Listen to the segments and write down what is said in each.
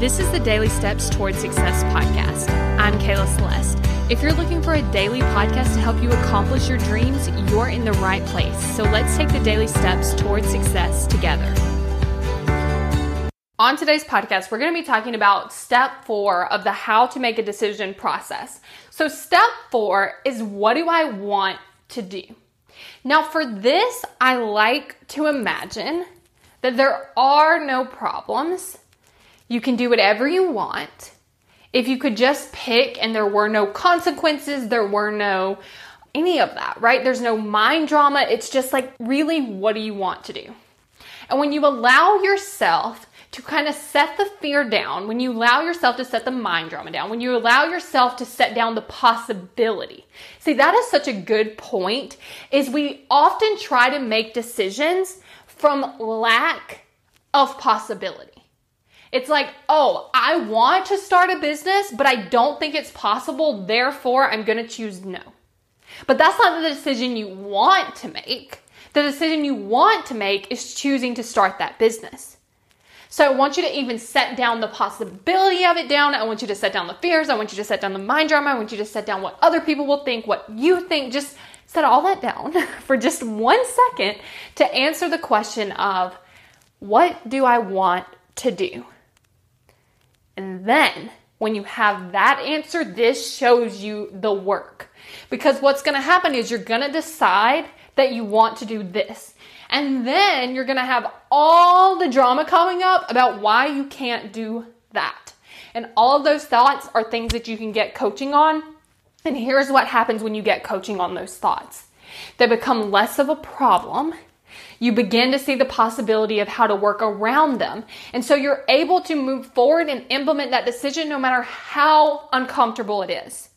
This is the Daily Steps Towards Success podcast. I'm Kayla Celeste. If you're looking for a daily podcast to help you accomplish your dreams, you're in the right place. So let's take the daily steps towards success together. On today's podcast, we're going to be talking about step four of the how to make a decision process. So, step four is what do I want to do? Now, for this, I like to imagine that there are no problems. You can do whatever you want if you could just pick and there were no consequences, there were no any of that, right? There's no mind drama. It's just like, really, what do you want to do? And when you allow yourself to kind of set the fear down, when you allow yourself to set the mind drama down, when you allow yourself to set down the possibility. See, that is such a good point is we often try to make decisions from lack of possibility. It's like, oh, I want to start a business, but I don't think it's possible. Therefore, I'm going to choose no. But that's not the decision you want to make. The decision you want to make is choosing to start that business. So I want you to even set down the possibility of it down. I want you to set down the fears. I want you to set down the mind drama. I want you to set down what other people will think, what you think. Just set all that down for just one second to answer the question of what do I want to do? And then when you have that answer, this shows you the work. Because what's going to happen is you're going to decide that you want to do this. And then you're going to have all the drama coming up about why you can't do that. And all of those thoughts are things that you can get coaching on. And here's what happens when you get coaching on those thoughts they become less of a problem you begin to see the possibility of how to work around them. And so you're able to move forward and implement that decision no matter how uncomfortable it is.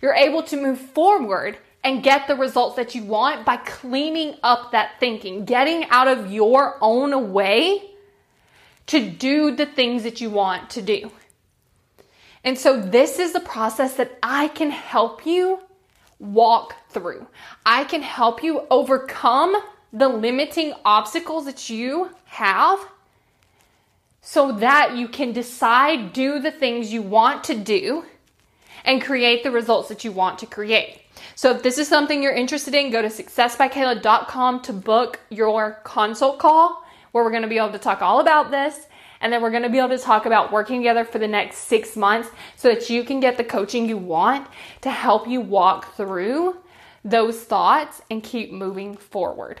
You're able to move forward and get the results that you want by cleaning up that thinking, getting out of your own way to do the things that you want to do. And so, this is the process that I can help you walk through. I can help you overcome the limiting obstacles that you have so that you can decide, do the things you want to do, and create the results that you want to create. So if this is something you're interested in, go to successbykayla.com to book your consult call where we're going to be able to talk all about this. And then we're going to be able to talk about working together for the next six months so that you can get the coaching you want to help you walk through those thoughts and keep moving forward.